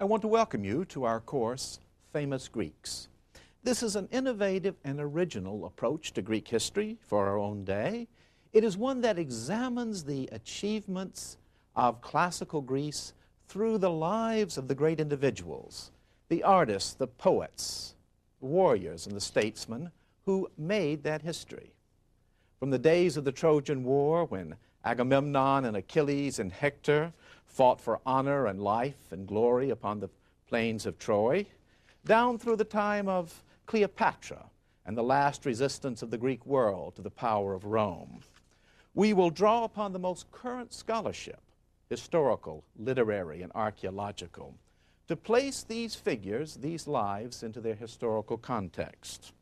I want to welcome you to our course, Famous Greeks. This is an innovative and original approach to Greek history for our own day. It is one that examines the achievements of classical Greece through the lives of the great individuals, the artists, the poets, the warriors, and the statesmen who made that history. From the days of the Trojan War, when Agamemnon and Achilles and Hector fought for honor and life and glory upon the plains of Troy, down through the time of Cleopatra and the last resistance of the Greek world to the power of Rome. We will draw upon the most current scholarship, historical, literary, and archaeological, to place these figures, these lives, into their historical context.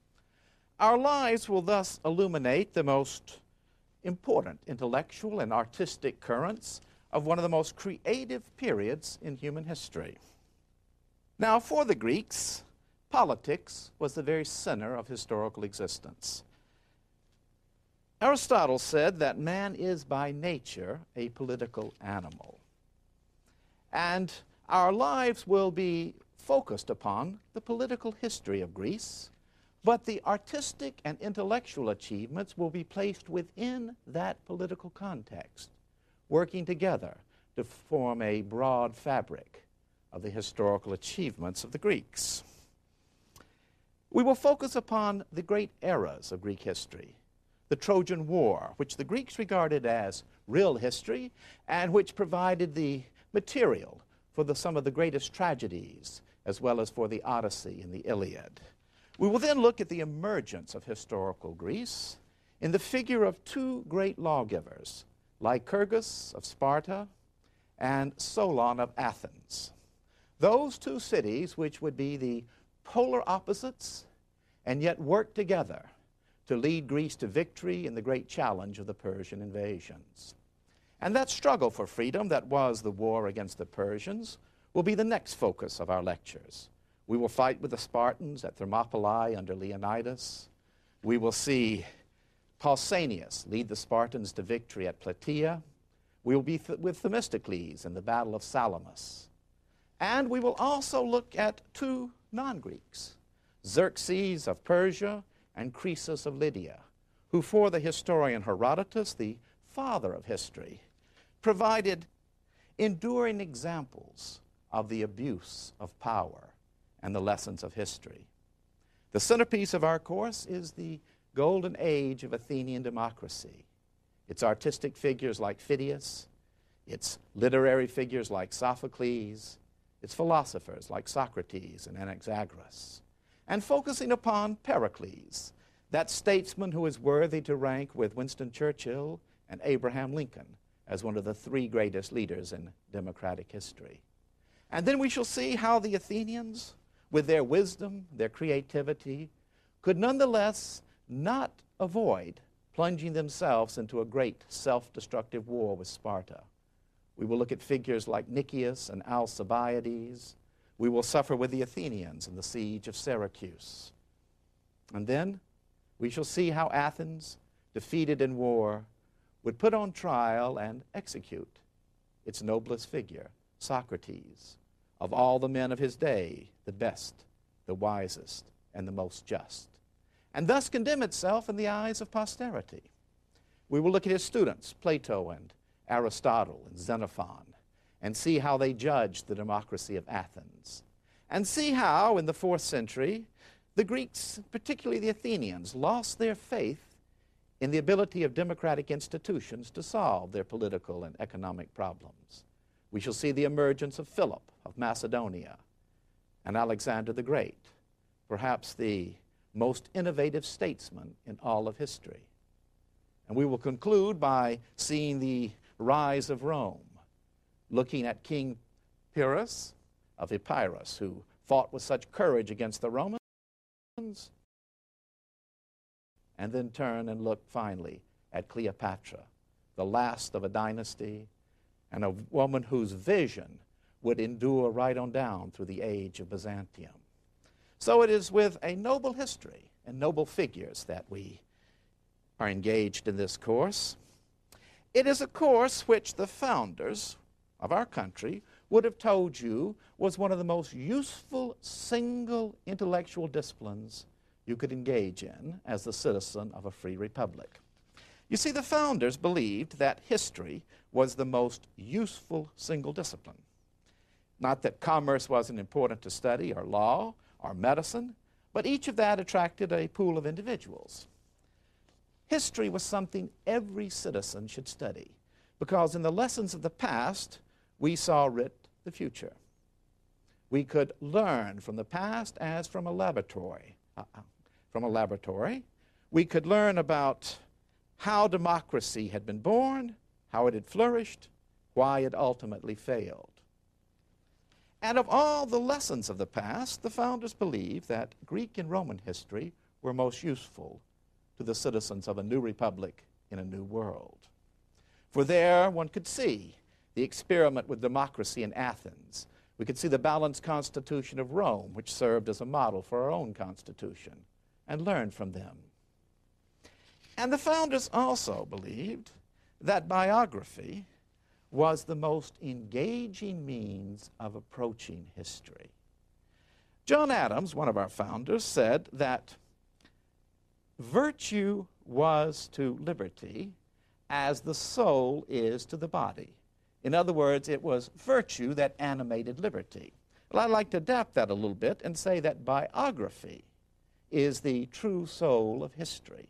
Our lives will thus illuminate the most important intellectual and artistic currents of one of the most creative periods in human history. Now, for the Greeks, politics was the very center of historical existence. Aristotle said that man is by nature a political animal. And our lives will be focused upon the political history of Greece, but the artistic and intellectual achievements will be placed within that political context, working together to form a broad fabric of the historical achievements of the Greeks. We will focus upon the great eras of Greek history. The Trojan War, which the Greeks regarded as real history and which provided the material for the, some of the greatest tragedies, as well as for the Odyssey and the Iliad. We will then look at the emergence of historical Greece in the figure of two great lawgivers, Lycurgus of Sparta and Solon of Athens. Those two cities, which would be the polar opposites and yet work together to lead Greece to victory in the great challenge of the Persian invasions. And that struggle for freedom that was the war against the Persians will be the next focus of our lectures. We will fight with the Spartans at Thermopylae under Leonidas. We will see Pausanias lead the Spartans to victory at Plataea. We will be th- with Themistocles in the Battle of Salamis. And we will also look at two non Greeks, Xerxes of Persia and Croesus of Lydia, who, for the historian Herodotus, the father of history, provided enduring examples of the abuse of power and the lessons of history. The centerpiece of our course is the golden age of Athenian democracy. Its artistic figures like Phidias, its literary figures like Sophocles, its philosophers like Socrates and Anaxagoras, and focusing upon Pericles, that statesman who is worthy to rank with Winston Churchill and Abraham Lincoln as one of the three greatest leaders in democratic history. And then we shall see how the Athenians with their wisdom, their creativity, could nonetheless not avoid plunging themselves into a great self destructive war with Sparta. We will look at figures like Nicias and Alcibiades. We will suffer with the Athenians in the siege of Syracuse. And then we shall see how Athens, defeated in war, would put on trial and execute its noblest figure, Socrates, of all the men of his day, the best, the wisest, and the most just, and thus condemn itself in the eyes of posterity. We will look at his students, Plato and Aristotle and Xenophon, and see how they judged the democracy of Athens, and see how, in the fourth century, the Greeks, particularly the Athenians, lost their faith in the ability of democratic institutions to solve their political and economic problems. We shall see the emergence of Philip of Macedonia and Alexander the Great, perhaps the most innovative statesman in all of history. And we will conclude by seeing the rise of Rome, looking at King Pyrrhus of Epirus, who fought with such courage against the Romans, and then turn and look finally at Cleopatra, the last of a dynasty and a woman whose vision would endure right on down through the age of Byzantium. So it is with a noble history and noble figures that we are engaged in this course. It is a course which the founders of our country would have told you was one of the most useful single intellectual disciplines you could engage in as the citizen of a free republic. You see, the founders believed that history was the most useful single discipline. Not that commerce wasn't important to study, or law, or medicine, but each of that attracted a pool of individuals. History was something every citizen should study because in the lessons of the past, we saw writ the future. We could learn from the past as from a laboratory. Uh -uh. From a laboratory, we could learn about how democracy had been born, how it had flourished, why it ultimately failed. And of all the lessons of the past, the founders believed that Greek and Roman history were most useful to the citizens of a new republic in a new world. For there one could see the experiment with democracy in Athens. We could see the balanced constitution of Rome, which served as a model for our own constitution, and learn from them. And the founders also believed that biography was the most engaging means of approaching history. John Adams, one of our founders, said that virtue was to liberty as the soul is to the body. In other words, it was virtue that animated liberty. Well, I'd like to adapt that a little bit and say that biography is the true soul of history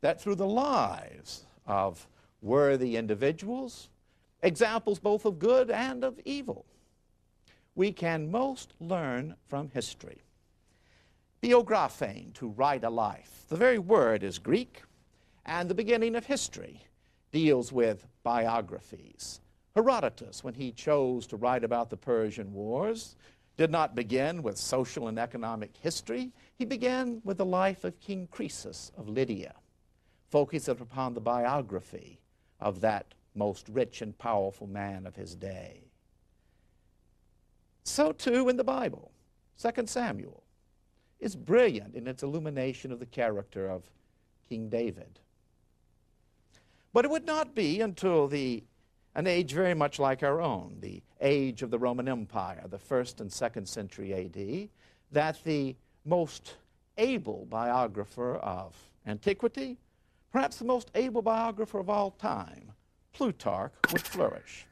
that through the lives of worthy individuals, examples both of good and of evil, we can most learn from history. Biographein, to write a life. The very word is Greek, and the beginning of history deals with biographies. Herodotus, when he chose to write about the Persian Wars, did not begin with social and economic history. He began with the life of King Croesus of Lydia focusing upon the biography of that most rich and powerful man of his day. So, too, in the Bible, 2 Samuel is brilliant in its illumination of the character of King David. But it would not be until the, an age very much like our own, the age of the Roman Empire, the first and second century AD, that the most able biographer of antiquity perhaps the most able biographer of all time, Plutarch, would flourish.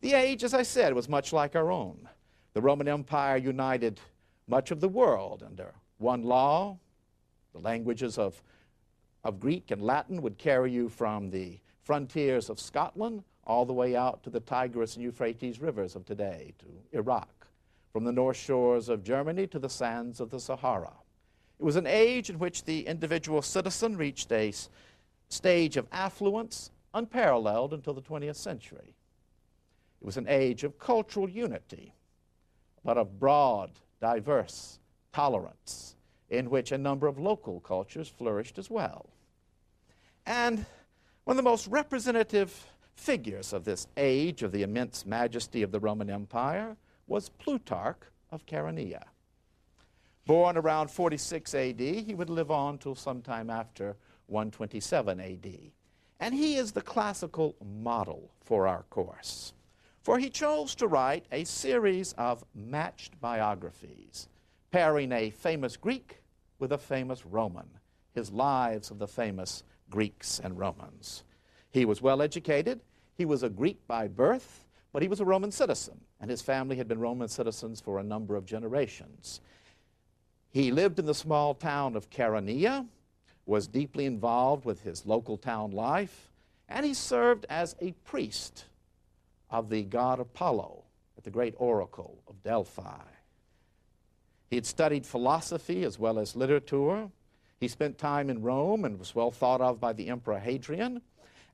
The age, as I said, was much like our own. The Roman Empire united much of the world under one law. The languages of, of Greek and Latin would carry you from the frontiers of Scotland all the way out to the Tigris and Euphrates rivers of today, to Iraq, from the north shores of Germany to the sands of the Sahara. It was an age in which the individual citizen reached a stage of affluence unparalleled until the 20th century. It was an age of cultural unity, but of broad, diverse tolerance, in which a number of local cultures flourished as well. And one of the most representative figures of this age of the immense majesty of the Roman Empire was Plutarch of Chaeronea. Born around 46 AD, he would live on till sometime after 127 AD. And he is the classical model for our course. For he chose to write a series of matched biographies, pairing a famous Greek with a famous Roman, his lives of the famous Greeks and Romans. He was well educated. He was a Greek by birth, but he was a Roman citizen, and his family had been Roman citizens for a number of generations. He lived in the small town of Chaeronea, was deeply involved with his local town life, and he served as a priest of the god Apollo at the great oracle of Delphi. He had studied philosophy as well as literature. He spent time in Rome and was well thought of by the Emperor Hadrian.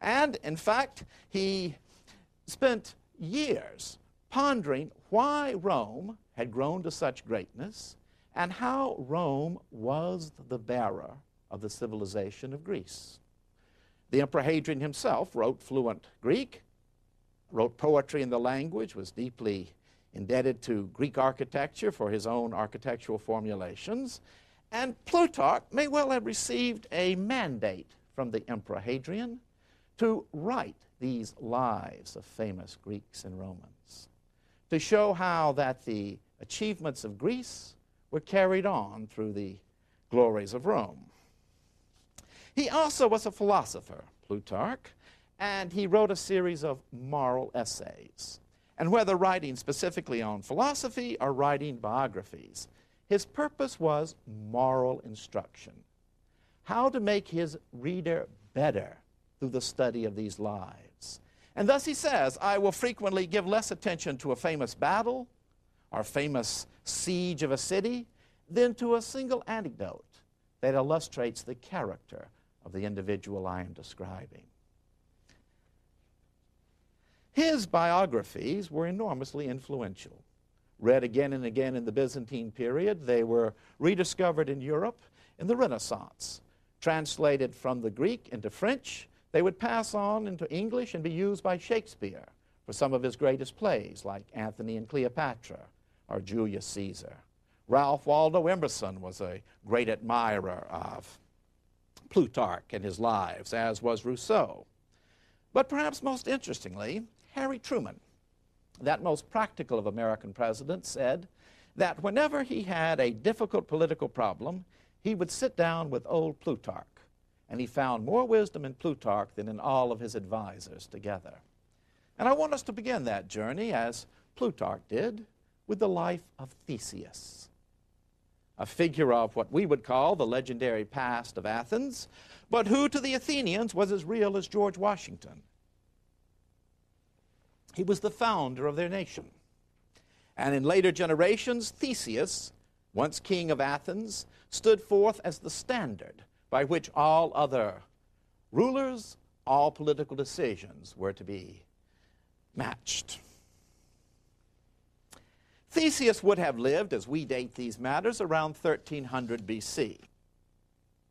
And in fact, he spent years pondering why Rome had grown to such greatness and how Rome was the bearer of the civilization of Greece. The Emperor Hadrian himself wrote fluent Greek, wrote poetry in the language, was deeply indebted to Greek architecture for his own architectural formulations, and Plutarch may well have received a mandate from the Emperor Hadrian to write these lives of famous Greeks and Romans. to show how that the achievements of Greece were carried on through the glories of Rome. He also was a philosopher, Plutarch, and he wrote a series of moral essays. And whether writing specifically on philosophy or writing biographies, his purpose was moral instruction. How to make his reader better through the study of these lives. And thus he says, I will frequently give less attention to a famous battle or famous siege of a city than to a single anecdote that illustrates the character of the individual I am describing. His biographies were enormously influential. Read again and again in the Byzantine period, they were rediscovered in Europe in the Renaissance. Translated from the Greek into French, they would pass on into English and be used by Shakespeare for some of his greatest plays, like Antony and Cleopatra or Julius Caesar. Ralph Waldo Emerson was a great admirer of Plutarch and his lives, as was Rousseau. But perhaps most interestingly, Harry Truman, that most practical of American presidents, said that whenever he had a difficult political problem, he would sit down with old Plutarch, and he found more wisdom in Plutarch than in all of his advisors together. And I want us to begin that journey, as Plutarch did, with the life of Theseus, a figure of what we would call the legendary past of Athens, but who to the Athenians was as real as George Washington he was the founder of their nation. And in later generations, Theseus, once king of Athens, stood forth as the standard by which all other rulers, all political decisions were to be matched. Theseus would have lived, as we date these matters, around 1300 BC.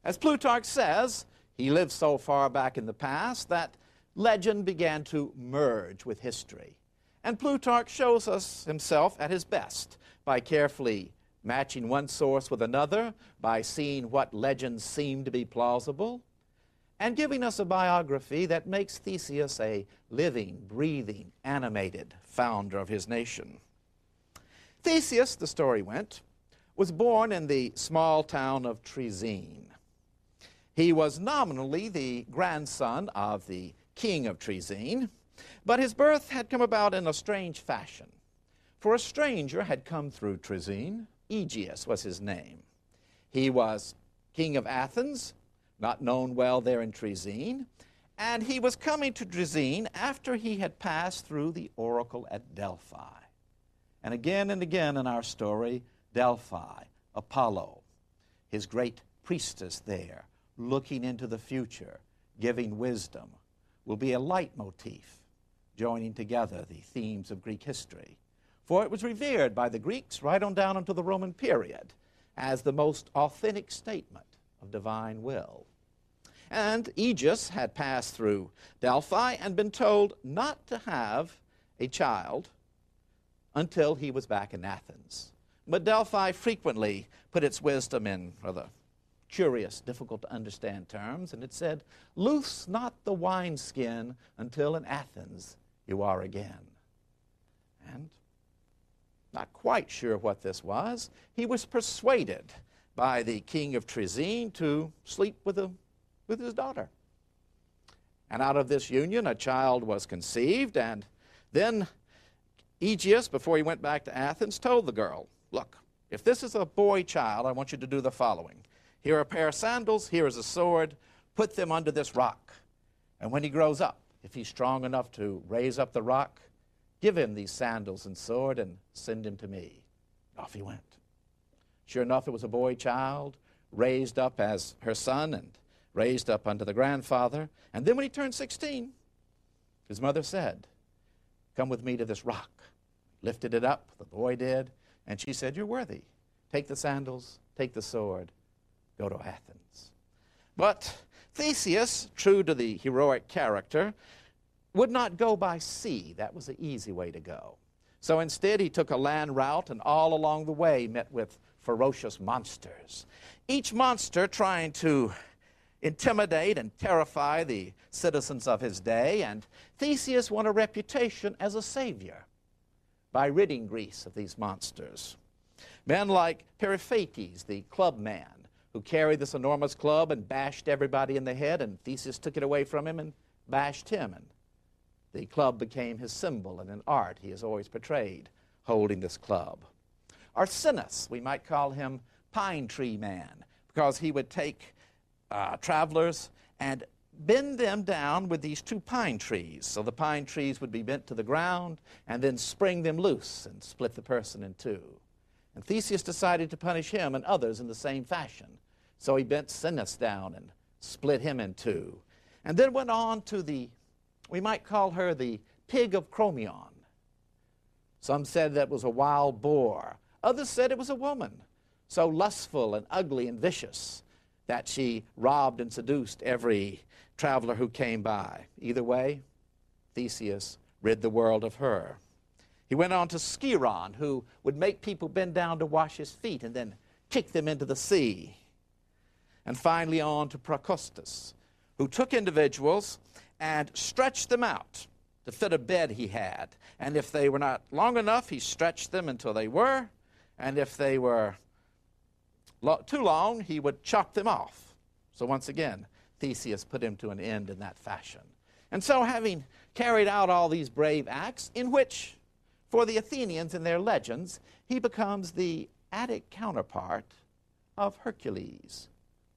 As Plutarch says, he lived so far back in the past that legend began to merge with history. And Plutarch shows us himself at his best by carefully matching one source with another, by seeing what legends seem to be plausible, and giving us a biography that makes Theseus a living, breathing, animated founder of his nation. Theseus, the story went, was born in the small town of Troezen. He was nominally the grandson of the king of Troezen, but his birth had come about in a strange fashion. For a stranger had come through Troezen, Aegeus was his name. He was king of Athens, not known well there in Troezen, and he was coming to Troezen after he had passed through the oracle at Delphi. And again and again in our story, Delphi, Apollo, his great priestess there, looking into the future, giving wisdom, will be a leitmotif joining together the themes of Greek history. For it was revered by the Greeks right on down into the Roman period as the most authentic statement of divine will. And Aegeus had passed through Delphi and been told not to have a child until he was back in Athens. But Delphi frequently put its wisdom in rather curious, difficult to understand terms, and it said, Loose not the wineskin until in Athens you are again. And not quite sure what this was, he was persuaded by the king of Troezen to sleep with, a, with his daughter. And out of this union, a child was conceived, and then Aegeus, before he went back to Athens, told the girl, Look, if this is a boy child, I want you to do the following. Here are a pair of sandals, here is a sword. Put them under this rock. And when he grows up, if he's strong enough to raise up the rock, give him these sandals and sword and send him to me. Off he went. Sure enough, it was a boy child, raised up as her son and raised up unto the grandfather. And then when he turned 16, his mother said, Come with me to this rock. Lifted it up, the boy did, and she said, You're worthy. Take the sandals, take the sword, go to Athens. But Theseus, true to the heroic character, would not go by sea. That was the easy way to go. So instead, he took a land route and all along the way met with ferocious monsters. Each monster trying to intimidate and terrify the citizens of his day, and Theseus won a reputation as a savior by ridding Greece of these monsters. Men like Periphetes, the club man, who carried this enormous club and bashed everybody in the head, and Theseus took it away from him and bashed him. And the club became his symbol, and in art he is always portrayed holding this club. Arsinus, we might call him Pine Tree Man, because he would take uh, travelers and bend them down with these two pine trees. So the pine trees would be bent to the ground and then spring them loose and split the person in two. And Theseus decided to punish him and others in the same fashion. So he bent Sinis down and split him in two. And then went on to the, we might call her the pig of Crommyon. Some said that was a wild boar. Others said it was a woman, so lustful and ugly and vicious that she robbed and seduced every traveler who came by. Either way, Theseus rid the world of her. He went on to Sciron, who would make people bend down to wash his feet and then kick them into the sea. And finally, on to Procrustes, who took individuals and stretched them out to fit a bed he had. And if they were not long enough, he stretched them until they were. And if they were lo- too long, he would chop them off. So once again, Theseus put him to an end in that fashion. And so, having carried out all these brave acts, in which, for the Athenians in their legends, he becomes the Attic counterpart of Hercules,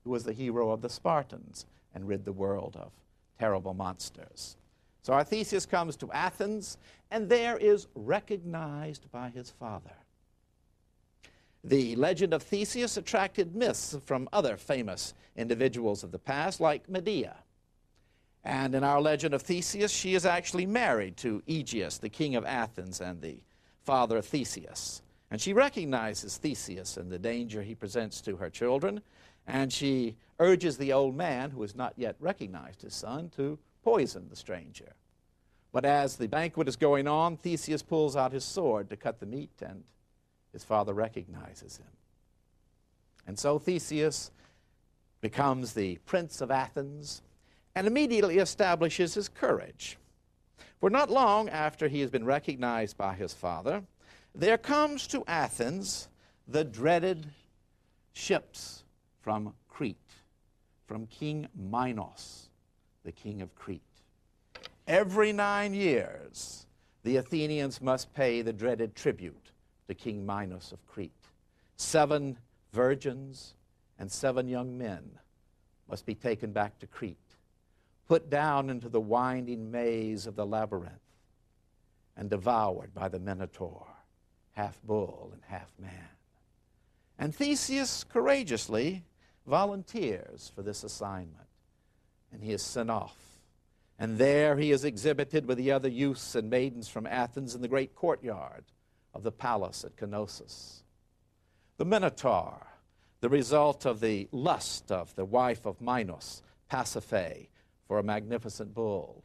who was the hero of the Spartans and rid the world of terrible monsters. So our Theseus comes to Athens, and there is recognized by his father. The legend of Theseus attracted myths from other famous individuals of the past, like Medea. And in our legend of Theseus, she is actually married to Aegeus, the king of Athens and the father of Theseus. And she recognizes Theseus and the danger he presents to her children, and she urges the old man, who has not yet recognized his son, to poison the stranger. But as the banquet is going on, Theseus pulls out his sword to cut the meat, and his father recognizes him. And so Theseus becomes the prince of Athens and immediately establishes his courage. For not long after he has been recognized by his father, there comes to Athens the dreaded ships from Crete, from King Minos, the king of Crete. Every nine years, the Athenians must pay the dreaded tribute to King Minos of Crete. Seven virgins and seven young men must be taken back to Crete, put down into the winding maze of the labyrinth, and devoured by the Minotaur, half bull and half man. And Theseus courageously volunteers for this assignment, and he is sent off. And there he is exhibited with the other youths and maidens from Athens in the great courtyard of the palace at Knossos. The Minotaur, the result of the lust of the wife of Minos, Pasiphae, for a magnificent bull.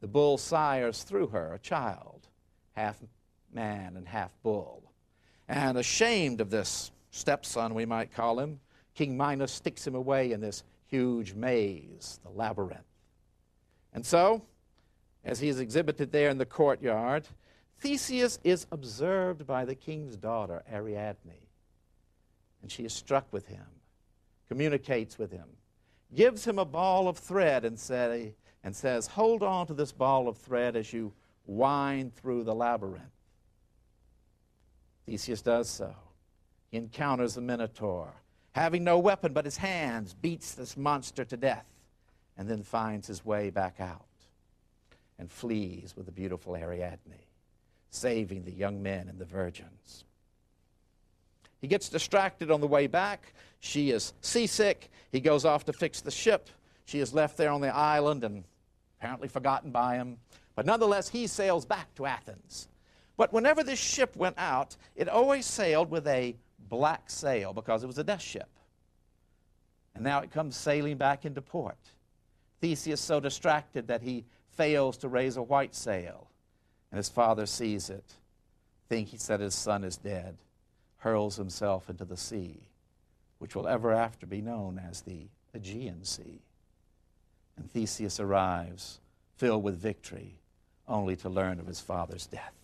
The bull sires through her a child, half man and half bull. And ashamed of this stepson, we might call him, King Minos sticks him away in this huge maze, the labyrinth. And so, as he is exhibited there in the courtyard, Theseus is observed by the king's daughter, Ariadne. And she is struck with him, communicates with him, gives him a ball of thread and, say, and says, Hold on to this ball of thread as you wind through the labyrinth. Theseus does so. He encounters the Minotaur. Having no weapon but his hands, beats this monster to death, and then finds his way back out and flees with the beautiful Ariadne, saving the young men and the virgins. He gets distracted on the way back. She is seasick. He goes off to fix the ship. She is left there on the island and apparently forgotten by him. But nonetheless, he sails back to Athens. But whenever this ship went out, it always sailed with a black sail because it was a death ship. And now it comes sailing back into port. Theseus so distracted that he fails to raise a white sail, and his father sees it, thinks that his son is dead, hurls himself into the sea, which will ever after be known as the Aegean Sea. And Theseus arrives, filled with victory, only to learn of his father's death.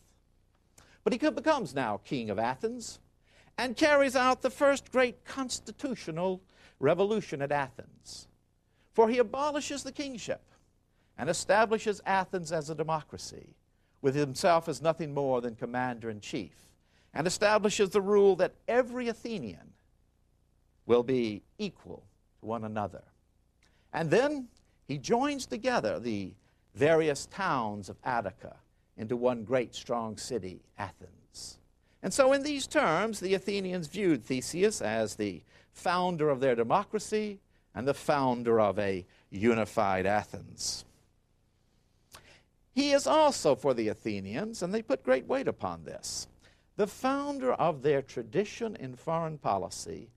But he becomes now king of Athens and carries out the first great constitutional revolution at Athens. For he abolishes the kingship and establishes Athens as a democracy, with himself as nothing more than commander in chief, and establishes the rule that every Athenian will be equal to one another. And then he joins together the various towns of Attica into one great strong city, Athens. And so, in these terms, the Athenians viewed Theseus as the founder of their democracy and the founder of a unified Athens. He is also for the Athenians, and they put great weight upon this, the founder of their tradition in foreign policy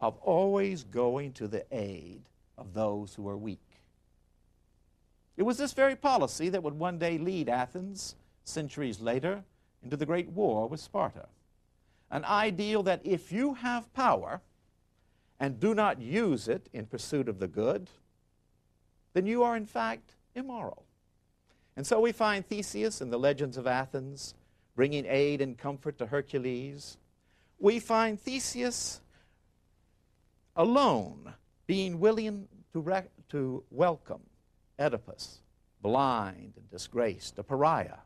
of always going to the aid of those who are weak. It was this very policy that would one day lead Athens, centuries later, into the great war with Sparta. An ideal that if you have power and do not use it in pursuit of the good, then you are in fact immoral. And so we find Theseus in the legends of Athens bringing aid and comfort to Hercules. We find Theseus alone being willing to, to welcome Oedipus, blind and disgraced, a pariah,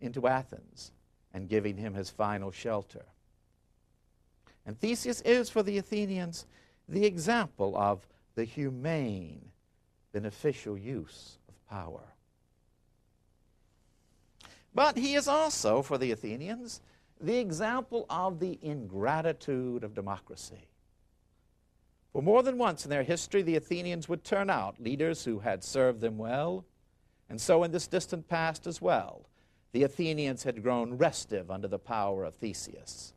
into Athens and giving him his final shelter. And Theseus is for the Athenians the example of the humane, beneficial use of power. But he is also, for the Athenians, the example of the ingratitude of democracy. For more than once in their history, the Athenians would turn out leaders who had served them well, and so in this distant past as well, the Athenians had grown restive under the power of Theseus,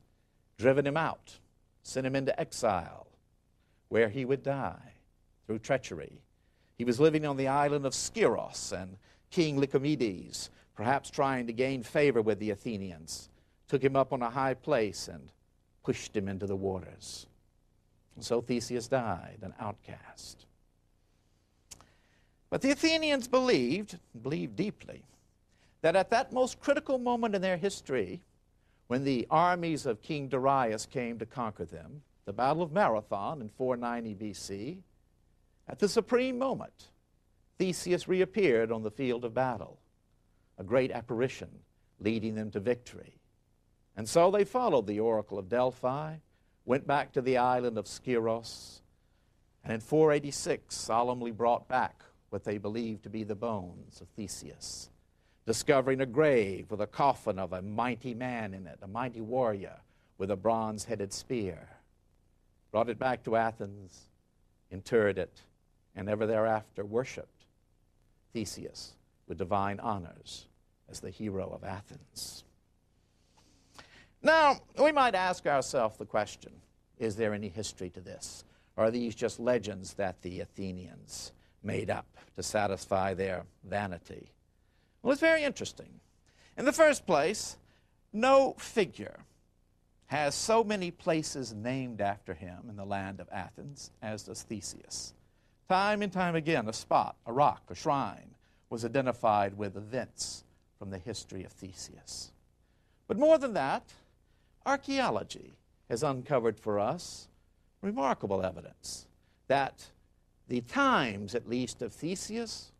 driven him out, sent him into exile, where he would die through treachery. He was living on the island of Skyros, and King Lycomedes, perhaps trying to gain favor with the Athenians, took him up on a high place and pushed him into the waters. And so Theseus died, an outcast. But the Athenians believed, believed deeply, that at that most critical moment in their history, when the armies of King Darius came to conquer them, the Battle of Marathon in 490 BC, at the supreme moment, Theseus reappeared on the field of battle, a great apparition leading them to victory. And so they followed the oracle of Delphi went back to the island of Skyros, and in 486 solemnly brought back what they believed to be the bones of Theseus, discovering a grave with a coffin of a mighty man in it, a mighty warrior with a bronze headed spear. Brought it back to Athens, interred it, and ever thereafter worshiped Theseus with divine honors as the hero of Athens. Now, we might ask ourselves the question is there any history to this? Or are these just legends that the Athenians made up to satisfy their vanity? Well, it's very interesting. In the first place, no figure has so many places named after him in the land of Athens as does Theseus. Time and time again, a spot, a rock, a shrine was identified with events from the history of Theseus. But more than that, Archaeology has uncovered for us remarkable evidence that the times, at least, of Theseus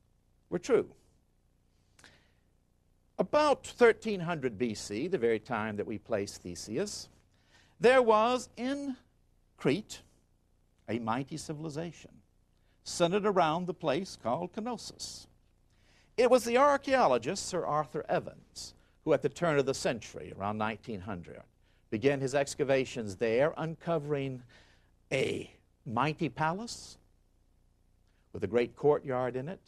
were true. About 1300 BC, the very time that we place Theseus, there was in Crete a mighty civilization centered around the place called Knossos. It was the archaeologist Sir Arthur Evans who, at the turn of the century, around 1900, began his excavations there, uncovering a mighty palace with a great courtyard in it,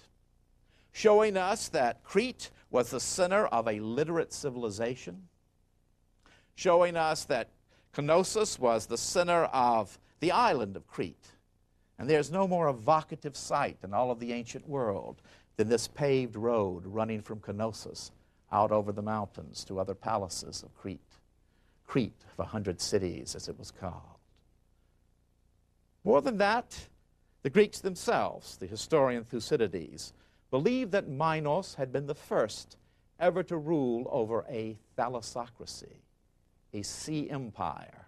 showing us that Crete was the center of a literate civilization, showing us that Knossos was the center of the island of Crete. And there's no more evocative site in all of the ancient world than this paved road running from Knossos out over the mountains to other palaces of Crete. Crete of a hundred cities, as it was called. More than that, the Greeks themselves, the historian Thucydides, believed that Minos had been the first ever to rule over a thalassocracy, a sea empire,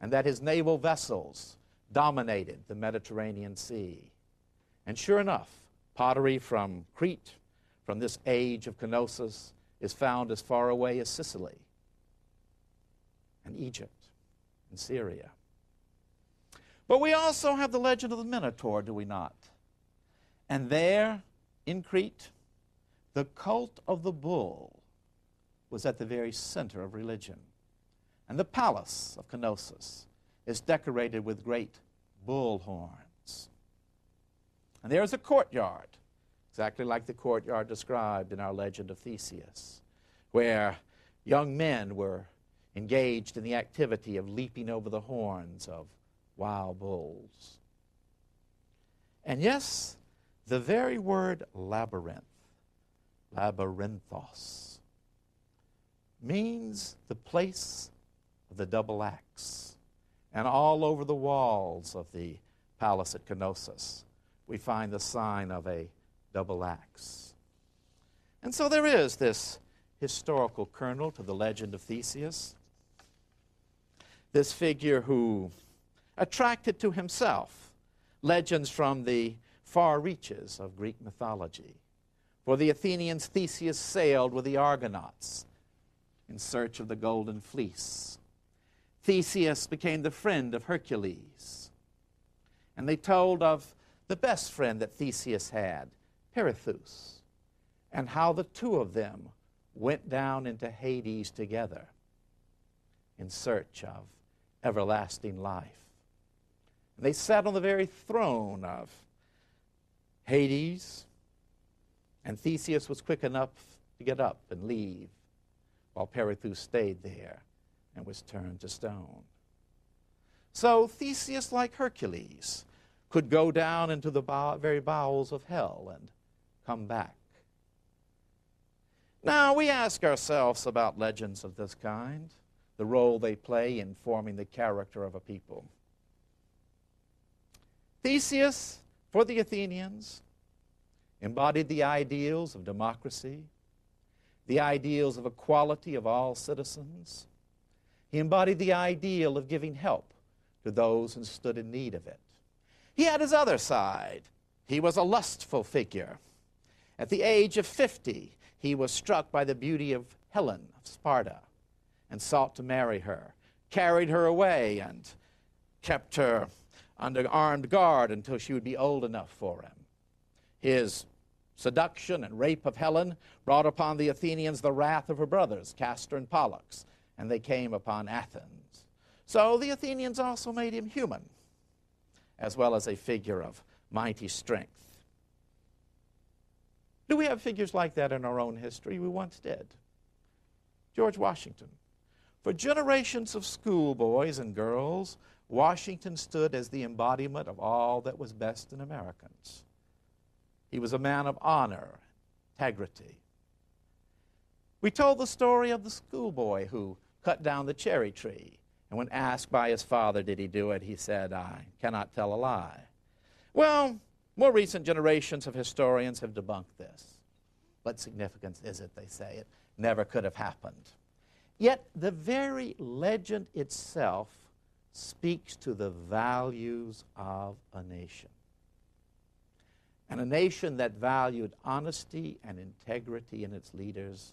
and that his naval vessels dominated the Mediterranean Sea. And sure enough, pottery from Crete, from this age of Knossos, is found as far away as Sicily and Egypt and Syria. But we also have the legend of the Minotaur, do we not? And there in Crete, the cult of the bull was at the very center of religion. And the palace of Knossos is decorated with great bull horns. And there's a courtyard, exactly like the courtyard described in our legend of Theseus, where young men were engaged in the activity of leaping over the horns of wild bulls. And yes, the very word labyrinth, labyrinthos, means the place of the double axe. And all over the walls of the palace at Knossos, we find the sign of a double axe. And so there is this historical kernel to the legend of Theseus. This figure who attracted to himself legends from the far reaches of Greek mythology. For the Athenians, Theseus sailed with the Argonauts in search of the golden fleece. Theseus became the friend of Hercules. And they told of the best friend that Theseus had, Pirithous, and how the two of them went down into Hades together in search of everlasting life. And they sat on the very throne of Hades, and Theseus was quick enough to get up and leave, while Pirithous stayed there and was turned to stone. So Theseus, like Hercules, could go down into the bow- very bowels of hell and come back. Now, we ask ourselves about legends of this kind, the role they play in forming the character of a people. Theseus, for the Athenians, embodied the ideals of democracy, the ideals of equality of all citizens. He embodied the ideal of giving help to those who stood in need of it. He had his other side. He was a lustful figure. At the age of 50, he was struck by the beauty of Helen of Sparta and sought to marry her, carried her away, and kept her under armed guard until she would be old enough for him. His seduction and rape of Helen brought upon the Athenians the wrath of her brothers, Castor and Pollux, and they came upon Athens. So the Athenians also made him human, as well as a figure of mighty strength. Do we have figures like that in our own history? We once did. George Washington. For generations of schoolboys and girls, Washington stood as the embodiment of all that was best in Americans. He was a man of honor, integrity. We told the story of the schoolboy who cut down the cherry tree. And when asked by his father, did he do it, he said, I cannot tell a lie. Well, more recent generations of historians have debunked this. What significance is it, they say? It never could have happened. Yet the very legend itself speaks to the values of a nation. And a nation that valued honesty and integrity in its leaders,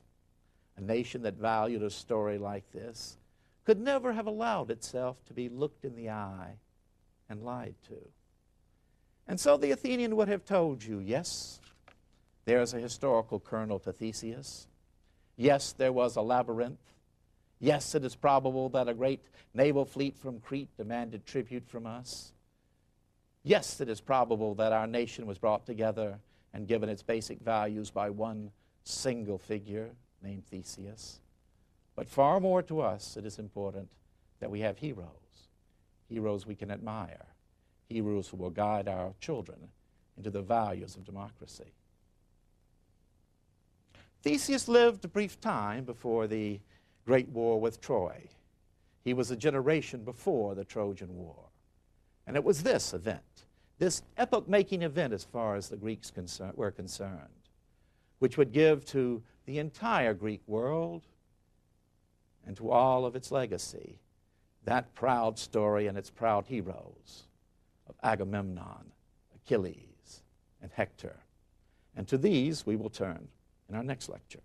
a nation that valued a story like this, could never have allowed itself to be looked in the eye and lied to. And so the Athenian would have told you yes, there is a historical kernel to Theseus. Yes, there was a labyrinth. Yes, it is probable that a great naval fleet from Crete demanded tribute from us. Yes, it is probable that our nation was brought together and given its basic values by one single figure named Theseus. But far more to us, it is important that we have heroes, heroes we can admire, heroes who will guide our children into the values of democracy. Theseus lived a brief time before the great war with Troy. He was a generation before the Trojan War. And it was this event, this epoch making event as far as the Greeks concern, were concerned, which would give to the entire Greek world and to all of its legacy that proud story and its proud heroes of Agamemnon, Achilles, and Hector. And to these we will turn in our next lecture.